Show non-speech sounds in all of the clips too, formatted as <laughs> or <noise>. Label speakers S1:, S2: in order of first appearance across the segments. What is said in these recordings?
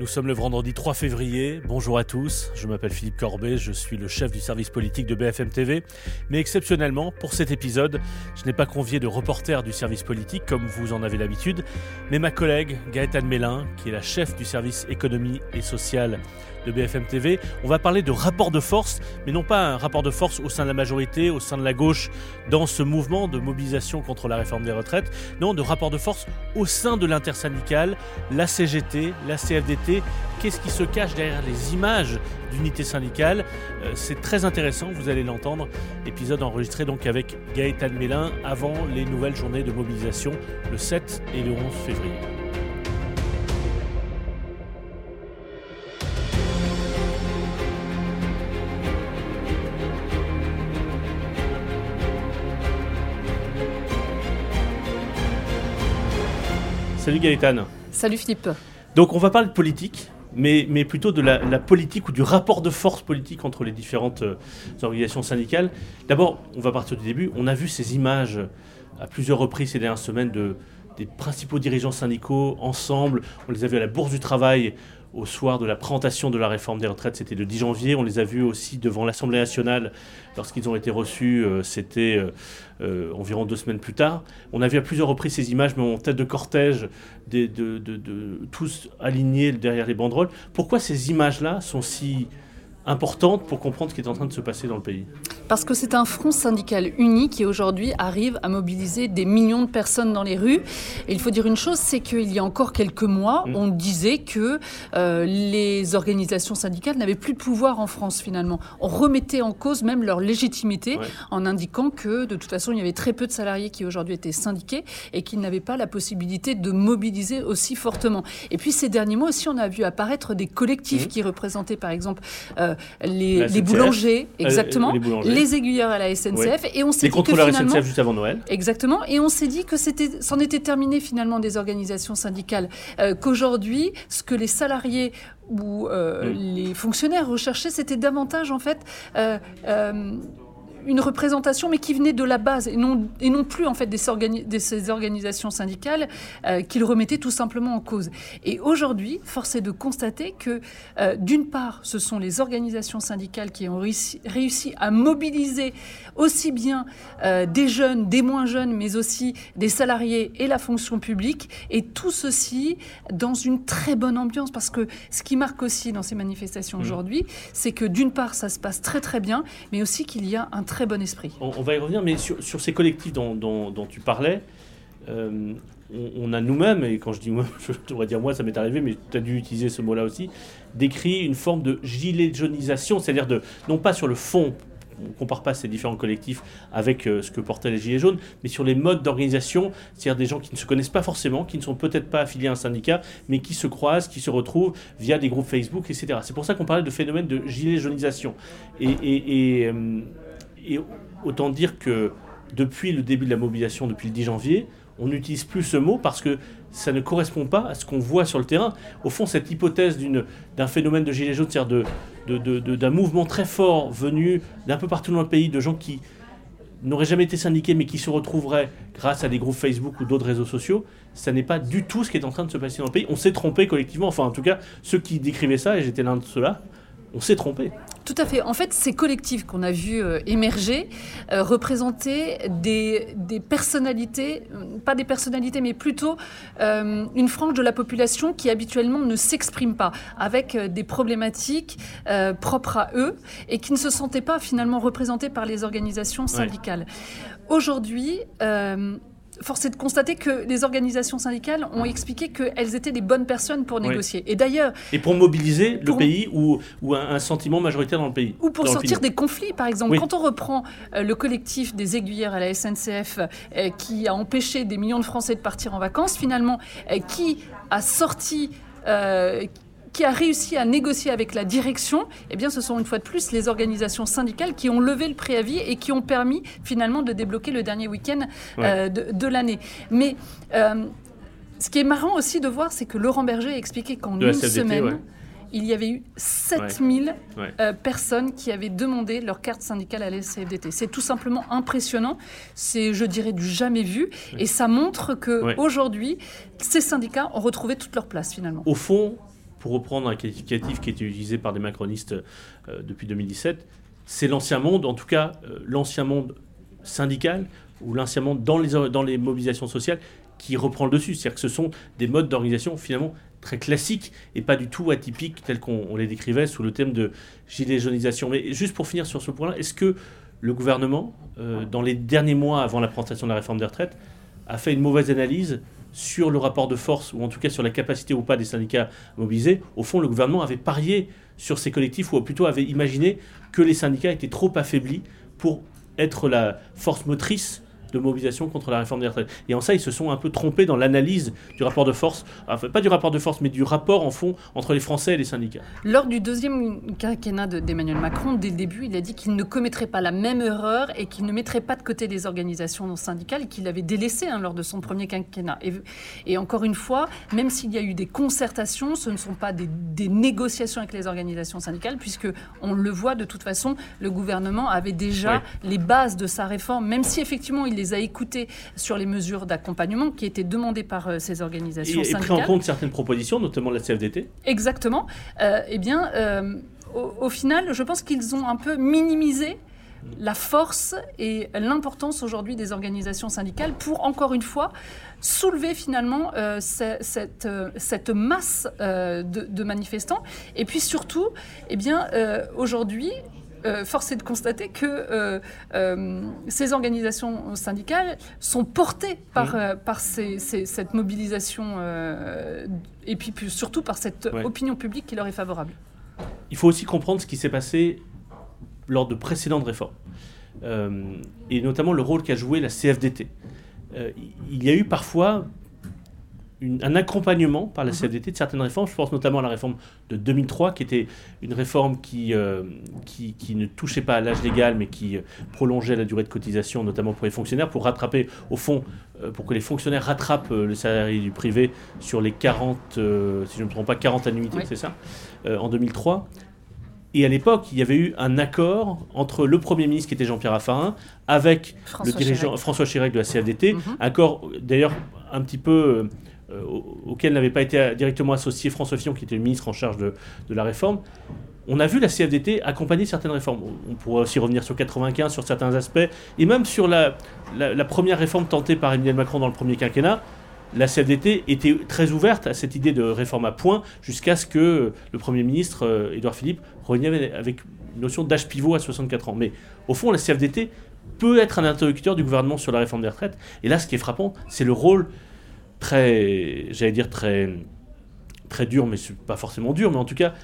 S1: Nous sommes le vendredi 3 février. Bonjour à tous. Je m'appelle Philippe Corbet. Je suis le chef du service politique de BFM TV. Mais exceptionnellement, pour cet épisode, je n'ai pas convié de reporter du service politique comme vous en avez l'habitude, mais ma collègue Gaëtane Mélin, qui est la chef du service économie et social de BFM TV. On va parler de rapport de force, mais non pas un rapport de force au sein de la majorité, au sein de la gauche, dans ce mouvement de mobilisation contre la réforme des retraites. Non, de rapport de force au sein de l'intersyndicale, la CGT, la CFDT. Qu'est-ce qui se cache derrière les images d'unité syndicale? Euh, C'est très intéressant, vous allez l'entendre. Épisode enregistré donc avec Gaëtan Mélin avant les nouvelles journées de mobilisation le 7 et le 11 février. Salut Gaëtan.
S2: Salut Philippe.
S1: Donc on va parler de politique, mais, mais plutôt de la, politique ou du rapport de force politique entre les différentes euh, organisations syndicales. D'abord, on va partir du début. On a vu ces images à plusieurs reprises ces dernières semaines de, des principaux dirigeants syndicaux ensemble. On les a vus à la Bourse du Travail au soir de la présentation de la réforme des retraites, c'était le 10 janvier. On les a vus aussi devant l'Assemblée nationale lorsqu'ils ont été reçus, euh, c'était euh, euh, environ deux semaines plus tard. On a vu à plusieurs reprises ces images, mais en tête de cortège, tous alignés derrière les banderoles. Pourquoi ces images-là sont si importante pour comprendre ce qui est en train de se passer dans le pays
S2: Parce que c'est un front syndical uni qui aujourd'hui arrive à mobiliser des millions de personnes dans les rues. Et il faut dire une chose, c'est qu'il y a encore quelques mois, mm. on disait que euh, les organisations syndicales n'avaient plus de pouvoir en France finalement. On remettait en cause même leur légitimité en indiquant que de toute façon il y avait très peu de salariés qui aujourd'hui étaient syndiqués et qu'ils n'avaient pas la possibilité de mobiliser aussi fortement. Et puis ces derniers mois aussi, on a vu apparaître des collectifs mm. qui représentaient par exemple... Euh, euh, les, boulangers, euh, exactement, les, aiguilleurs à la SNCF,
S1: et on s'est les contrôleurs SNCF juste avant Noël,
S2: exactement, et on s'est dit que c'était, c'en était terminé finalement des organisations syndicales, euh, qu'aujourd'hui, ce que les salariés ou mm. les fonctionnaires recherchaient, c'était davantage en fait une représentation, mais qui venait de la base et non, et non plus en fait des, ces organisations syndicales euh, qu'ils remettaient tout simplement en cause. Et aujourd'hui, force est de constater que euh, d'une part, ce sont les organisations syndicales qui ont réussi, réussi à mobiliser aussi bien euh, des jeunes, des moins jeunes, mais aussi des salariés et la fonction publique, et tout ceci dans une très bonne ambiance, parce que ce qui marque aussi dans ces manifestations mmh. aujourd'hui, c'est que d'une part, ça se passe très très bien, mais aussi qu'il y a un très bon esprit.
S1: On, va y revenir, mais sur, ces collectifs dont, tu parlais, euh, on, a nous-mêmes, et quand je dis moi, <laughs> je devrais dire moi, ça m'est arrivé, mais tu as dû utiliser ce mot-là aussi, décrit une forme de gilet jaunisation, c'est-à-dire de, non pas sur le fond, on ne compare pas ces différents collectifs avec euh, ce que portaient les Gilets jaunes, mais sur les modes d'organisation, c'est-à-dire des gens qui ne se connaissent pas forcément, qui ne sont peut-être pas affiliés à un syndicat, mais qui se croisent, qui se retrouvent via des groupes Facebook, etc. C'est pour ça qu'on parlait de phénomène de gilet jaunisation. Et, euh, et autant dire que depuis le début de la mobilisation, depuis le 10 janvier, on n'utilise plus ce mot parce que ça ne correspond pas à ce qu'on voit sur le terrain. Au fond, cette hypothèse d'un phénomène de gilet jaune, c'est-à-dire d'un mouvement très fort venu d'un peu partout dans le pays, de gens qui n'auraient jamais été syndiqués mais qui se retrouveraient grâce à des groupes Facebook ou d'autres réseaux sociaux, ça n'est pas du tout ce qui est en train de se passer dans le pays. On s'est trompé collectivement, enfin en tout cas ceux qui décrivaient ça, et j'étais l'un de ceux-là, on s'est trompé.
S2: Tout à fait. En fait, ces collectifs qu'on a vus euh, émerger euh, représentaient des, personnalités, euh, pas des personnalités, mais plutôt une frange de la population qui habituellement ne s'exprime pas, avec des problématiques propres à eux et qui ne se sentaient pas finalement représentées par les organisations syndicales. Aujourd'hui, force est de constater que les organisations syndicales ont expliqué qu'elles étaient des bonnes personnes pour négocier. Et d'ailleurs...
S1: Et pour mobiliser le pays ou, ou un, sentiment majoritaire dans le pays.
S2: Ou pour sortir des conflits, par exemple. Quand on reprend euh, le collectif des aiguillères à la SNCF euh, qui a empêché des millions de Français de partir en vacances, finalement, euh, qui a sorti qui a réussi à négocier avec la direction, eh bien, ce sont une fois de plus les organisations syndicales qui ont levé le préavis et qui ont permis finalement de débloquer le dernier week-end euh, de, l'année. Mais euh, ce qui est marrant aussi de voir, c'est que Laurent Berger a expliqué qu'en une semaine, il y avait eu 7000 euh, personnes qui avaient demandé leur carte syndicale à la CFDT. C'est tout simplement impressionnant. C'est, je dirais, du jamais vu. Et ça montre que aujourd'hui, ces syndicats ont retrouvé toute leur place finalement.
S1: Au fond, pour reprendre un qualificatif qui était utilisé par des macronistes depuis 2017, c'est l'ancien monde, en tout cas l'ancien monde syndical ou l'ancien monde dans les, mobilisations sociales qui reprend le dessus. C'est-à-dire que ce sont des modes d'organisation finalement très classiques et pas du tout atypiques tels qu'on les décrivait sous le thème de gilet jaunisation. Mais juste pour finir sur ce point-là, est-ce que le gouvernement, euh, dans les derniers mois avant la présentation de la réforme des retraites, a fait une mauvaise analyse sur le rapport de force, ou en tout cas sur la capacité ou pas des syndicats à mobiliser Au fond, le gouvernement avait parié sur ces collectifs, ou plutôt avait imaginé que les syndicats étaient trop affaiblis pour être la force motrice de mobilisation contre la réforme des retraites. Et en ça, ils se sont un peu trompés dans l'analyse du rapport de force, enfin pas du rapport de force, mais du rapport en fond entre les Français et les syndicats.
S2: Lors du deuxième quinquennat d'Emmanuel Macron, dès le début, il a dit qu'il ne commettrait pas la même erreur et qu'il ne mettrait pas de côté les organisations syndicales qu'il avait délaissées hein, lors de son premier quinquennat. Et, encore une fois, même s'il y a eu des concertations, ce ne sont pas des, des négociations avec les organisations syndicales, puisque on le voit de toute façon, le gouvernement avait déjà les bases de sa réforme, même si effectivement il les a écoutés sur les mesures d'accompagnement qui étaient demandées par euh, ces organisations syndicales. Et
S1: pris en compte certaines propositions, notamment la CFDT
S2: Exactement. Euh, eh bien, euh, au, final, je pense qu'ils ont un peu minimisé la force et l'importance aujourd'hui des organisations syndicales pour, encore une fois, soulever finalement cette, cette, masse de, manifestants. Et puis surtout, eh bien, aujourd'hui, euh, force est de constater que euh, euh, ces organisations syndicales sont portées par, mmh. par cette mobilisation et puis, surtout par cette opinion publique qui leur est favorable.
S1: Il faut aussi comprendre ce qui s'est passé lors de précédentes réformes, et notamment le rôle qu'a joué la CFDT. il y a eu parfois un accompagnement par la mhm. CFDT de certaines réformes. Je pense notamment à la réforme de 2003, qui était une réforme qui, euh, qui, ne touchait pas à l'âge légal, mais qui euh, prolongeait la durée de cotisation, notamment pour les fonctionnaires, pour rattraper, au fond, euh, pour que les fonctionnaires rattrapent le salarié du privé sur les 40, si je ne me trompe pas, 40 annuités, c'est ça, en 2003. Et à l'époque, il y avait eu un accord entre le Premier ministre, qui était Jean-Pierre Raffarin, avec le dirigeant François Chirac de la CFDT. Mhm. Accord, d'ailleurs, un petit peu auquel n'avait pas été directement associé François Fillon, qui était le ministre en charge de, la réforme. On a vu la CFDT accompagner certaines réformes. On pourrait aussi revenir sur 95, sur certains aspects, et même sur la, première réforme tentée par Emmanuel Macron dans le premier quinquennat. La CFDT était très ouverte à cette idée de réforme à point, jusqu'à ce que le Premier ministre, euh, Édouard Philippe, revienne avec une notion d'âge pivot à 64 ans. Mais au fond, la CFDT peut être un interlocuteur du gouvernement sur la réforme des retraites. Et là, ce qui est frappant, c'est le rôle très, j'allais dire très, très dur, mais pas forcément dur, mais en tout cas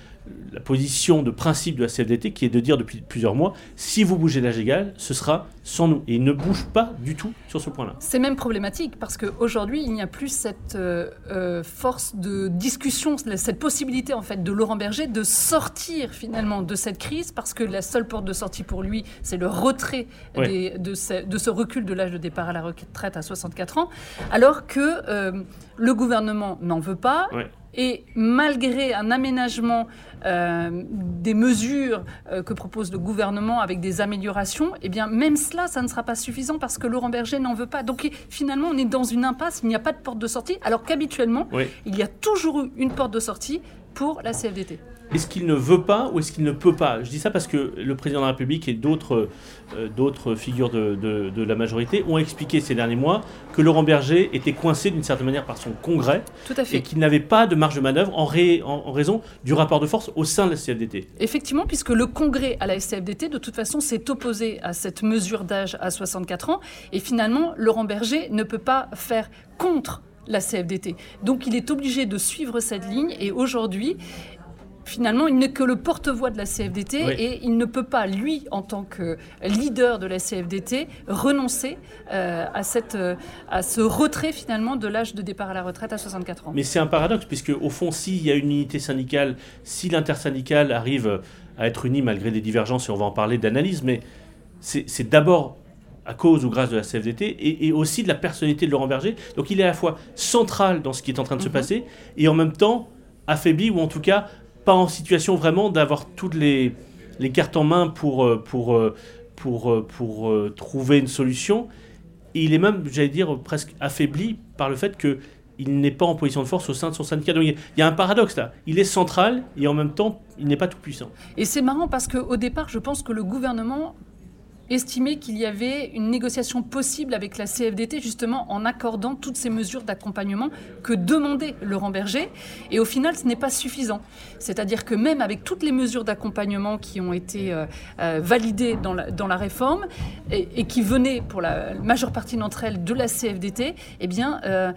S1: la position de principe de la CFDT qui est de dire depuis plusieurs mois, si vous bougez l'âge égal, ce sera sans nous. Et il ne bouge pas du tout sur ce point-là.
S2: C'est même problématique parce qu'aujourd'hui, il n'y a plus cette euh, euh, force de discussion, cette possibilité en fait de Laurent Berger de sortir finalement de cette crise parce que la seule porte de sortie pour lui, c'est le retrait de, ce, recul de l'âge de départ à la retraite à 64 ans, alors que euh, le gouvernement n'en veut pas. Et malgré un aménagement euh, des mesures euh, que propose le gouvernement avec des améliorations, eh bien même cela, ça ne sera pas suffisant parce que Laurent Berger n'en veut pas. Donc finalement, on est dans une impasse, il n'y a pas de porte de sortie, alors qu'habituellement, il y a toujours eu une porte de sortie pour la CFDT.
S1: Est-ce qu'il ne veut pas ou est-ce qu'il ne peut pas? Je dis ça parce que le président de la République et d'autres euh, figures de, de, la majorité ont expliqué ces derniers mois que Laurent Berger était coincé d'une certaine manière par son congrès
S2: Tout à fait.
S1: et qu'il n'avait pas de marge de manœuvre en, en, raison du rapport de force au sein de la CFDT.
S2: Effectivement, puisque le congrès à la CFDT, de toute façon, s'est opposé à cette mesure d'âge à 64 ans et finalement, Laurent Berger ne peut pas faire contre la CFDT. Donc il est obligé de suivre cette ligne et aujourd'hui, finalement, il n'est que le porte-voix de la CFDT et il ne peut pas, lui, en tant que leader de la CFDT, renoncer euh, à, cette, euh, à ce retrait finalement de l'âge de départ à la retraite à 64 ans.
S1: Mais c'est un paradoxe, puisque au fond, s'il y a une unité syndicale, si l'intersyndicale arrive à être unie malgré des divergences, et on va en parler d'analyse, mais c'est d'abord à cause ou grâce de la CFDT et, aussi de la personnalité de Laurent Berger. Donc il est à la fois central dans ce qui est en train de se mhm. passer et en même temps affaibli ou en tout cas pas en situation vraiment d'avoir toutes les, les, cartes en main pour, euh, pour, euh, pour, euh, pour, trouver une solution. Et il est même, j'allais dire, presque affaibli par le fait que il n'est pas en position de force au sein de son syndicat. Donc il y a un paradoxe là. Il est central et en même temps, il n'est pas tout puissant.
S2: Et c'est marrant parce qu'au départ, je pense que le gouvernement estimé qu'il y avait une négociation possible avec la CFDT, justement en accordant toutes ces mesures d'accompagnement que demandait Laurent Berger. Et au final, ce n'est pas suffisant. C'est-à-dire que même avec toutes les mesures d'accompagnement qui ont été euh, euh, validées dans la, dans la réforme et, qui venaient pour la majeure partie d'entre elles de la CFDT, eh bien, euh,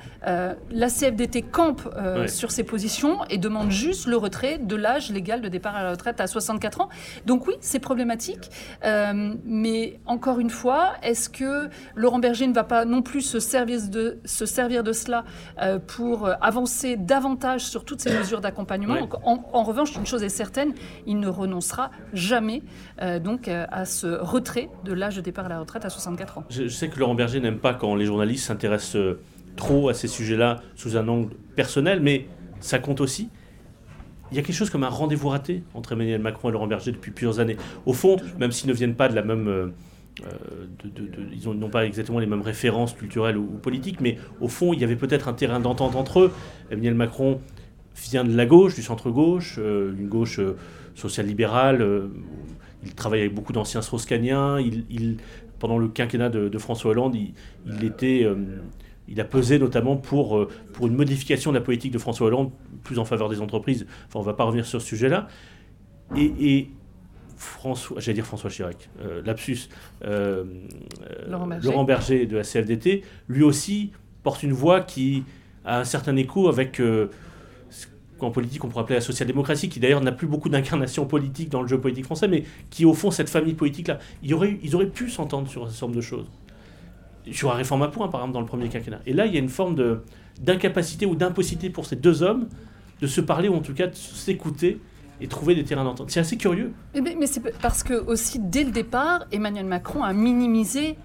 S2: la CFDT campe sur ses positions et demande juste le retrait de l'âge légal de départ à la retraite à 64 ans. Donc oui, c'est problématique, mais encore une fois, est-ce que Laurent Berger ne va pas non plus se servir de, se servir de cela euh, pour euh, avancer davantage sur toutes ces mesures d'accompagnement en, revanche, une chose est certaine, il ne renoncera jamais euh, donc à ce retrait de l'âge de départ à la retraite à 64 ans.
S1: Je, sais que Laurent Berger n'aime pas quand les journalistes s'intéressent trop à ces sujets-là sous un angle personnel, mais ça compte aussi il y a quelque chose comme un rendez-vous raté entre Emmanuel Macron et Laurent Berger depuis plusieurs années. Au fond, même s'ils ne viennent pas de la même... Euh, euh, ils n'ont pas exactement les mêmes références culturelles ou, politiques, mais au fond, il y avait peut-être un terrain d'entente entre eux. Emmanuel Macron vient de la gauche, du centre-gauche, euh, une gauche social-libérale. il travaille avec beaucoup d'anciens strauss Il, pendant le quinquennat de, François Hollande, il, était il a pesé notamment pour, pour une modification de la politique de François Hollande plus en faveur des entreprises. Enfin, on ne va pas revenir sur ce sujet-là. Et, François, j'allais dire François Chirac, euh, lapsus, euh, euh, Laurent, Berger. de la CFDT, lui aussi porte une voix qui a un certain écho avec ce qu'en politique on pourrait appeler la social-démocratie, qui d'ailleurs n'a plus beaucoup d'incarnation politique dans le jeu politique français, mais qui au fond, cette famille politique-là, ils auraient, ils auraient pu s'entendre sur un certain nombre de choses. Sur la réforme à point, par exemple, dans le premier quinquennat. Et là, il y a une forme d'incapacité ou d'impossibilité pour ces deux hommes de se parler ou en tout cas de s'écouter et trouver des terrains d'entente. C'est assez curieux.
S2: Mais, mais c'est parce que aussi dès le départ, Emmanuel Macron a minimisé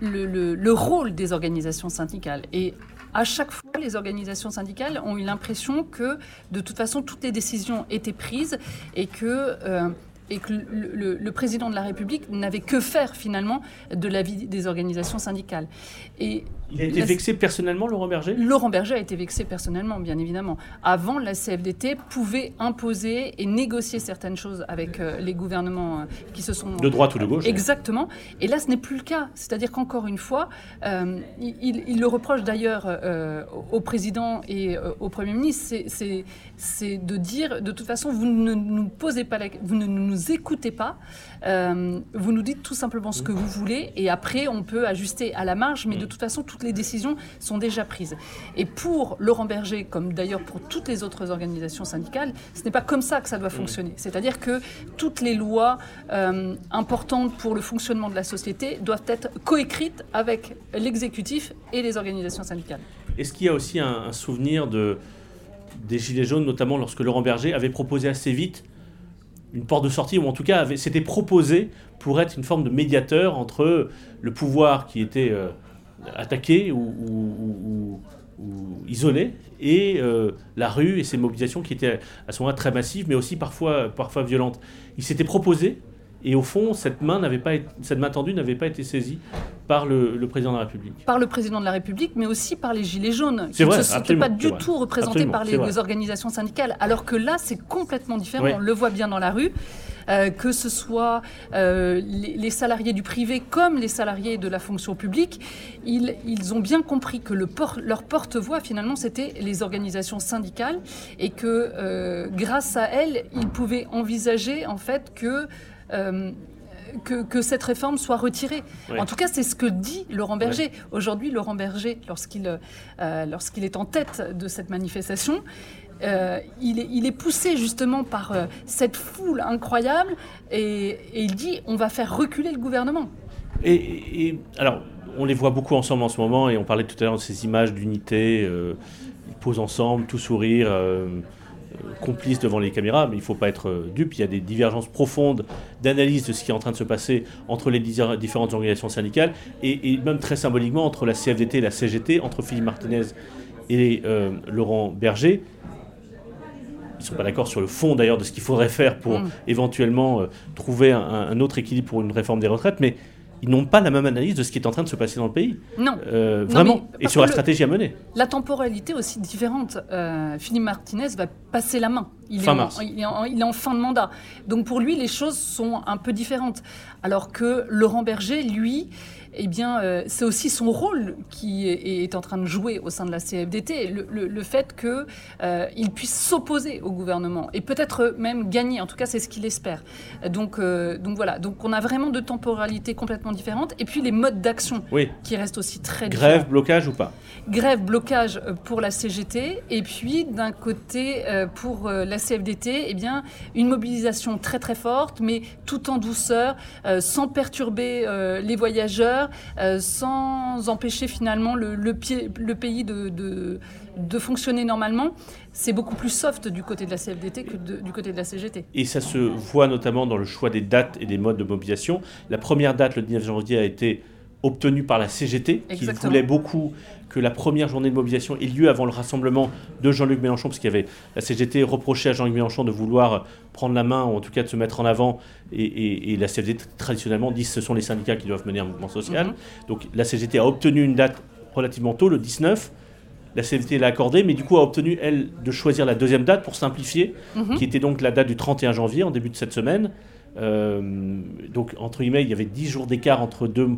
S2: le, le, rôle des organisations syndicales et à chaque fois, les organisations syndicales ont eu l'impression que, de toute façon, toutes les décisions étaient prises et que euh, et que le, président de la République n'avait que faire finalement de la vie des organisations syndicales.
S1: Et il a été vexé personnellement, Laurent Berger?
S2: Laurent Berger a été vexé personnellement, bien évidemment. Avant, la CFDT pouvait imposer et négocier certaines choses avec euh, les gouvernements euh, qui se sont...
S1: De droite ou de gauche
S2: Exactement. Et là, ce n'est plus le cas. C'est-à-dire qu'encore une fois, euh, il, le reproche d'ailleurs au président et au Premier ministre, c'est de dire, de toute façon, vous ne nous posez pas la... vous ne nous écoutez pas, vous nous dites tout simplement ce que vous voulez, et après, on peut ajuster à la marge, mais de toute façon, tout les décisions sont déjà prises. Et pour Laurent Berger, comme d'ailleurs pour toutes les autres organisations syndicales, ce n'est pas comme ça que ça doit fonctionner. C'est-à-dire que toutes les lois euh, importantes pour le fonctionnement de la société doivent être coécrites avec l'exécutif et les organisations syndicales.
S1: Est-ce qu'il y a aussi un, souvenir de, des Gilets jaunes, notamment lorsque Laurent Berger avait proposé assez vite une porte de sortie, ou en tout cas s'était proposé pour être une forme de médiateur entre le pouvoir qui était euh, attaqué ou, isolé, et euh, la rue et ses mobilisations qui étaient à ce moment-là très massives, mais aussi parfois, parfois violentes. Il s'était proposé, et au fond, cette main, n'avait pas cette main tendue n'avait pas été saisie par le, président de la République.
S2: Par le président de la République, mais aussi par les Gilets jaunes, qui ne se pas du tout représentés par les, organisations syndicales. Alors que là, c'est complètement différent. On le voit bien dans la rue. Euh, que ce soit euh, les, salariés du privé comme les salariés de la fonction publique, ils, ils ont bien compris que le leur porte-voix, finalement, c'était les organisations syndicales et que euh, grâce à elles, ils pouvaient envisager en fait que que, que, cette réforme soit retirée. En tout cas, c'est ce que dit Laurent Berger. Aujourd'hui, Laurent Berger, lorsqu'il euh, lorsqu'il est en tête de cette manifestation, euh, il, est, il, est, poussé justement par euh, cette foule incroyable et, il dit on va faire reculer le gouvernement.
S1: Et, alors, on les voit beaucoup ensemble en ce moment et on parlait tout à l'heure de ces images d'unité. ils posent ensemble, tout sourire complices devant les caméras, mais il ne faut pas être euh, dupe. Il y a des divergences profondes d'analyse de ce qui est en train de se passer entre les différentes organisations syndicales et, même très symboliquement entre la CFDT et la CGT, entre Philippe Martinez et euh, Laurent Berger. Ils ne sont pas d'accord sur le fond d'ailleurs de ce qu'il faudrait faire pour mm. éventuellement euh, trouver un, autre équilibre pour une réforme des retraites, mais ils n'ont pas la même analyse de ce qui est en train de se passer dans le pays.
S2: Non.
S1: Euh, vraiment. et sur la stratégie à mener.
S2: La temporalité aussi différente. Euh, Philippe Martinez va passer la main.
S1: Il, fin mars.
S2: il, est en, il, est en, fin de mandat. Donc pour lui, les choses sont un peu différentes. Alors que Laurent Berger, lui, eh bien, euh, c'est aussi son rôle qui est, en train de jouer au sein de la CFDT, le, fait qu'il euh, puisse s'opposer au gouvernement et peut-être même gagner. En tout cas, c'est ce qu'il espère. Donc, euh, donc voilà. Donc on a vraiment deux temporalités complètement différentes et puis les modes d'action qui restent aussi très
S1: différents. Grève, blocage ou pas?
S2: Grève, blocage pour la CGT et puis d'un côté pour la CFDT, eh bien une mobilisation très très forte, mais tout en douceur, sans perturber les voyageurs euh, sans empêcher finalement le, pays de, de, fonctionner normalement. C'est beaucoup plus soft du côté de la CFDT que du côté de la CGT.
S1: Et ça se voit notamment dans le choix des dates et des modes de mobilisation. La première date, le 19 janvier, a été obtenue par la CGT, qui voulait beaucoup que la première journée de mobilisation ait lieu avant le rassemblement de Jean-Luc Mélenchon, parce qu'il y avait la CGT reprochait à Jean-Luc Mélenchon de vouloir prendre la main, ou en tout cas de se mettre en avant, et, la CGT traditionnellement dit que ce sont les syndicats qui doivent mener un mouvement social. Mhm. Donc la CGT a obtenu une date relativement tôt, le 19. La CGT l'a accordé, mais du coup a obtenu, elle, de choisir la deuxième date pour simplifier, mhm. qui était donc la date du 31 janvier, en début de cette semaine. Euh, donc, entre guillemets, il y avait 10 jours d'écart entre deux,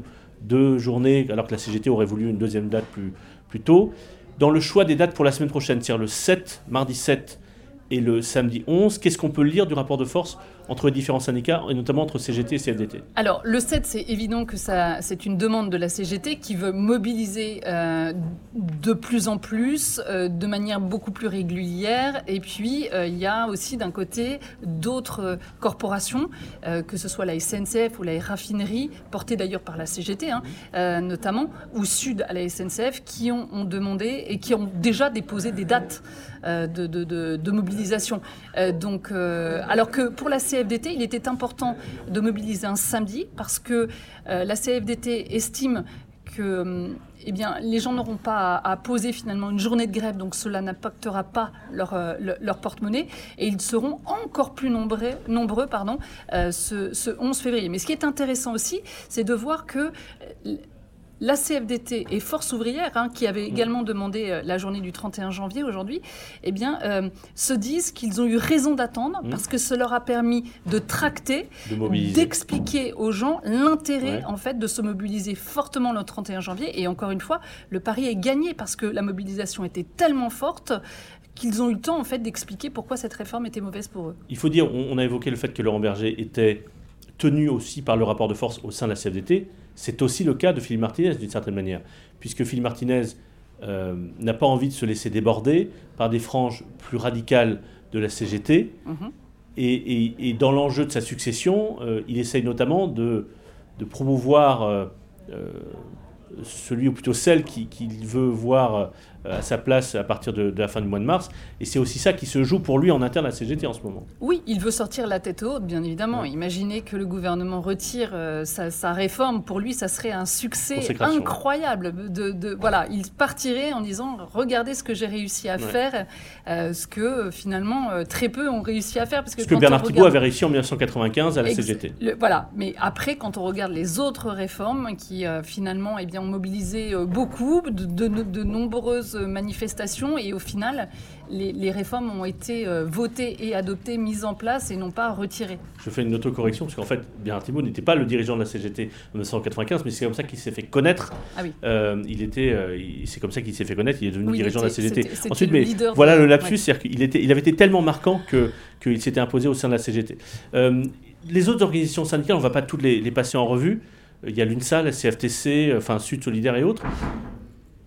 S1: deux journées, alors que la CGT aurait voulu une deuxième date plus, tôt. Dans le choix des dates pour la semaine prochaine, c'est-à-dire le 7, mardi 7 et le samedi 11, qu'est-ce qu'on peut lire du rapport de force entre les différents syndicats, et notamment entre CGT et CFDT
S2: Alors, le 7, c'est évident que c'est une demande de la CGT qui veut mobiliser euh, de plus en plus, euh, de manière beaucoup plus régulière. Et puis, euh, il y a aussi d'un côté d'autres corporations, que ce soit la SNCF ou la raffinerie, portée d'ailleurs par la CGT hein, notamment, ou Sud à la SNCF, qui ont, demandé et qui ont déjà déposé des dates de, mobilisation. donc, alors que pour la CGT, CFDT, il était important de mobiliser un samedi parce que euh, la CFDT estime que euh, eh les gens n'auront pas à, poser finalement une journée de grève, donc cela n'impactera pas leur, euh, porte-monnaie, et ils seront encore plus nombreux, ce, 11 février. Mais ce qui est intéressant aussi, c'est de voir que la CFDT et Force ouvrière, hein, qui avait également demandé euh, la journée du 31 janvier aujourd'hui, eh bien, euh, se disent qu'ils ont eu raison d'attendre mmh. parce que ça leur a permis de tracter, d'expliquer aux gens l'intérêt en fait de se mobiliser fortement le 31 janvier. Et encore une fois, le pari est gagné parce que la mobilisation était tellement forte qu'ils ont eu le temps en fait d'expliquer pourquoi cette réforme était mauvaise pour eux.
S1: Il faut dire, on a évoqué le fait que Laurent Berger était tenu aussi par le rapport de force au sein de la CFDT. C'est aussi le cas de Philippe Martinez, d'une certaine manière, puisque Philippe Martinez euh, n'a pas envie de se laisser déborder par des franges plus radicales de la CGT. Mhm. et, dans l'enjeu de sa succession, euh, il essaye notamment de, promouvoir euh, celui, ou plutôt celle qu'il veut voir à sa place à partir de, la fin du mois de mars. Et c'est aussi ça qui se joue pour lui en interne à la CGT en ce moment.
S2: Oui, il veut sortir la tête haute, bien évidemment. Imaginez que le gouvernement retire euh, sa, réforme. Pour lui, ça serait un succès incroyable. De, voilà, il partirait en disant regardez ce que j'ai réussi à faire, euh, ce que finalement très peu ont réussi à faire.
S1: Parce que ce que Bernard Thibault avait réussi en 1995 à la CGT.
S2: voilà, mais après, quand on regarde les autres réformes qui finalement eh bien, ont mobilisé beaucoup de, de nombreuses manifestations et au final, les, réformes ont été euh, votées et adoptées, mises en place et non pas retirées.
S1: Je fais une autocorrection parce qu'en fait, Bernard Thibault n'était pas le dirigeant de la CGT en 1995, mais c'est comme ça qu'il s'est fait connaître. Ah oui. Euh, il était, euh, c'est comme ça qu'il s'est fait connaître. Il est devenu dirigeant de la CGT. Ensuite, mais voilà le lapsus, c'est-à-dire qu'il était, il avait été tellement marquant que qu'il s'était imposé au sein de la CGT. les autres organisations syndicales, on ne va pas toutes les, les passer en revue. Il y a l'UNSA, la CFTC, enfin Sud Solidaire et autres.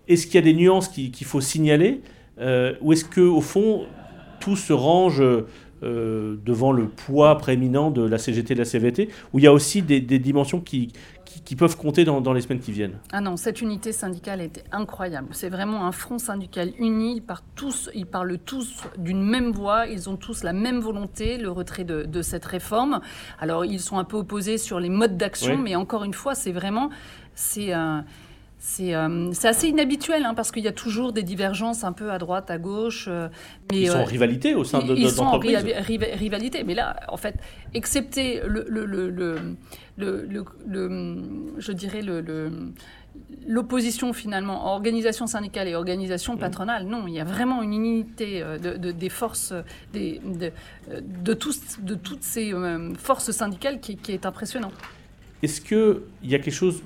S1: Est-ce qu'il y a des nuances qu'il faut signaler euh, Ou est-ce qu'au fond, tout se range euh, devant le poids prééminent de la CGT et de la CVT Ou il y a aussi des, dimensions qui, qui, peuvent compter dans, les semaines qui viennent?
S2: Ah non, cette unité syndicale était incroyable. C'est vraiment un front syndical uni. Ils parlent tous, ils parlent tous d'une même voix. Ils ont tous la même volonté, le retrait de, cette réforme. Alors, ils sont un peu opposés sur les modes d'action, mais encore une fois, c'est vraiment... c'est un Euh, c'est assez inhabituel hein, parce qu'il y a toujours des divergences un peu à droite, à gauche. Euh,
S1: mais, ils sont en rivalité au sein de. Ils sont en
S2: rivalité, mais là, en fait, excepté le, le, le, le je dirais l'opposition finalement organisation syndicale et organisation mmh. patronale, non, il y a vraiment une unité euh, de, des forces, des, de, de, tous, de toutes ces forces syndicales qui, qui est impressionnant.
S1: Est-ce qu'il y a quelque chose.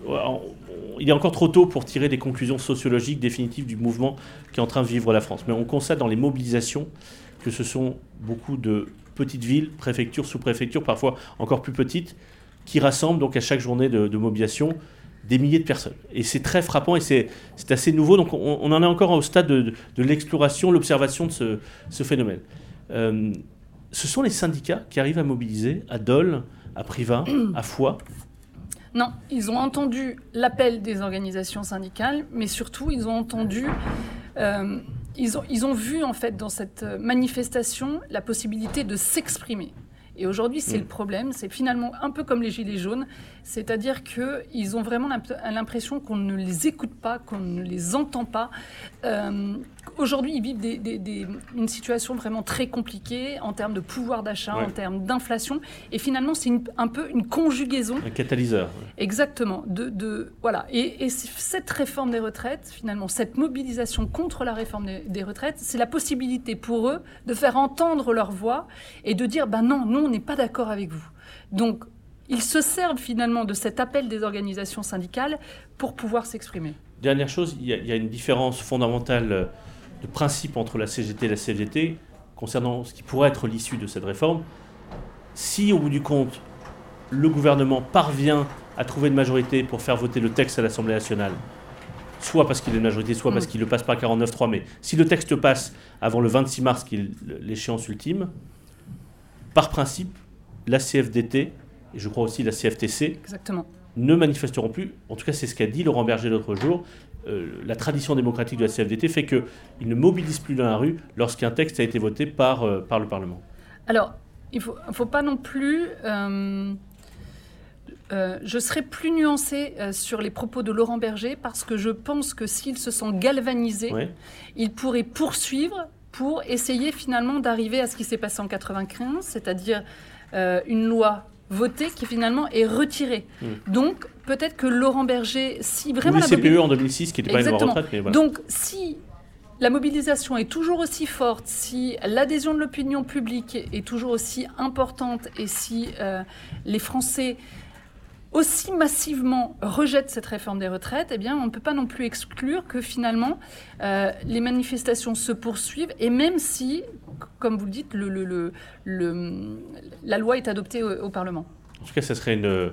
S1: Il est encore trop tôt pour tirer des conclusions sociologiques définitives du mouvement qui est en train de vivre la France? Mais on constate dans les mobilisations que ce sont beaucoup de petites villes, préfectures, sous-préfectures, parfois encore plus petites, qui rassemblent donc à chaque journée de, mobilisation des milliers de personnes. Et c'est très frappant et c'est assez nouveau. Donc on, en est encore au stade de, l'exploration, l'observation de ce, phénomène. Euh, ce sont les syndicats qui arrivent à mobiliser à Dole, à Privas, à Foix,
S2: non, ils ont entendu l'appel des organisations syndicales, mais surtout ils ont entendu, euh, ils, ont, ils ont vu en fait dans cette manifestation la possibilité de s'exprimer. Et aujourd'hui, c'est mm. le problème, c'est finalement un peu comme les Gilets jaunes, c'est-à-dire qu'ils ont vraiment l'impression qu'on ne les écoute pas, qu'on ne les entend pas. Euh, aujourd'hui, ils vivent une situation vraiment très compliquée en termes de pouvoir d'achat, en termes d'inflation. Et finalement, c'est un peu une conjugaison.
S1: Un catalyseur.
S2: Exactement. De, voilà. Et, cette réforme des retraites, finalement, cette mobilisation contre la réforme des, retraites, c'est la possibilité pour eux de faire entendre leur voix et de dire ben non, nous, on n'est pas d'accord avec vous. Donc, ils se servent finalement de cet appel des organisations syndicales pour pouvoir s'exprimer.
S1: Dernière chose, il y, a, une différence fondamentale de principe entre la CGT et la CFDT concernant ce qui pourrait être l'issue de cette réforme. Si, au bout du compte, le gouvernement parvient à trouver une majorité pour faire voter le texte à l'Assemblée nationale, soit parce qu'il est une majorité, soit parce mm. qu'il ne passe pas à 49.3, mais si le texte passe avant le 26 mars, qui est l'échéance ultime, par principe, la CFDT et je crois aussi la CFTC,
S2: Exactement.
S1: Ne manifesteront plus. En tout cas, c'est ce qu'a dit Laurent Berger l'autre jour. Euh, la tradition démocratique de la CFDT fait qu'ils ne mobilisent plus dans la rue lorsqu'un texte a été voté par, euh, par le Parlement.
S2: Alors, il ne faut, faut, pas non plus... Euh, je serai plus nuancée sur les propos de Laurent Berger parce que je pense que s'ils se sont galvanisés, ils pourraient poursuivre pour essayer finalement d'arriver à ce qui s'est passé en 95, c'est-à-dire une loi voté qui finalement est retiré. Hmm. Donc peut-être que Laurent Berger, si vraiment...
S1: le CPE en 2006 qui n'était pas une retraite, mais voilà.
S2: Donc si la mobilisation est toujours aussi forte, si l'adhésion de l'opinion publique est toujours aussi importante et si euh, les Français aussi massivement rejettent cette réforme des retraites, eh bien, on ne peut pas non plus exclure que finalement euh, les manifestations se poursuivent et même si, comme vous le dites, le, le, le, la loi est adoptée au, Parlement.
S1: En tout cas, ça serait une. Euh,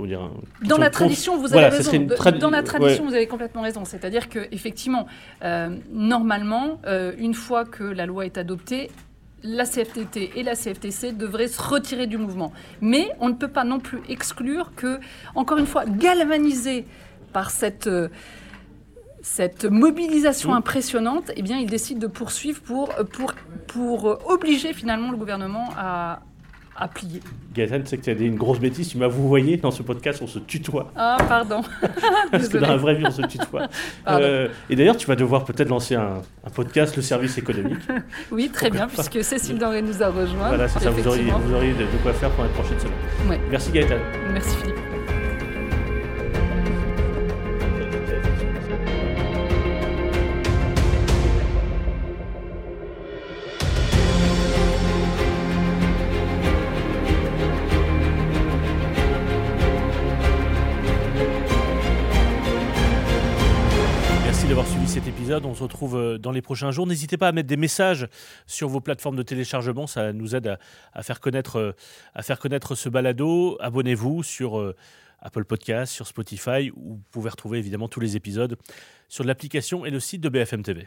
S2: dire, dans la tradition, vous avez raison. Dans la tradition, vous avez complètement raison. C'est-à-dire que effectivement, euh, normalement, une fois que la loi est adoptée, la CFTT et la CFTC devraient se retirer du mouvement. Mais on ne peut pas non plus exclure que, encore une fois, galvanisé par cette, euh, cette mobilisation impressionnante, eh bien, ils décident de poursuivre pour, pour, pour obliger finalement le gouvernement à, à plier.
S1: Gaëtan, tu sais que tu as dit une grosse bêtise. Tu m'as vous voyez dans ce podcast, on se tutoie.
S2: Ah, pardon. <laughs>
S1: Parce que dans la vraie vie, on se tutoie. <laughs> Euh, et d'ailleurs, tu vas devoir peut-être lancer un, podcast, le service économique. <laughs>
S2: oui, très bien, puisque Cécile Doré nous a rejoint.
S1: Voilà, c'est ça. Vous auriez, vous auriez de, quoi faire pour la prochaine semaine. Merci Gaëtan.
S2: Merci Philippe.
S1: Se retrouve euh, dans les prochains jours. N'hésitez pas à mettre des messages sur vos plateformes de téléchargement. Ça nous aide à, faire, connaître, euh, faire connaître ce balado. Abonnez-vous sur euh, Apple Podcast, sur Spotify, où vous pouvez retrouver évidemment tous les épisodes sur l'application et le site de BFM TV.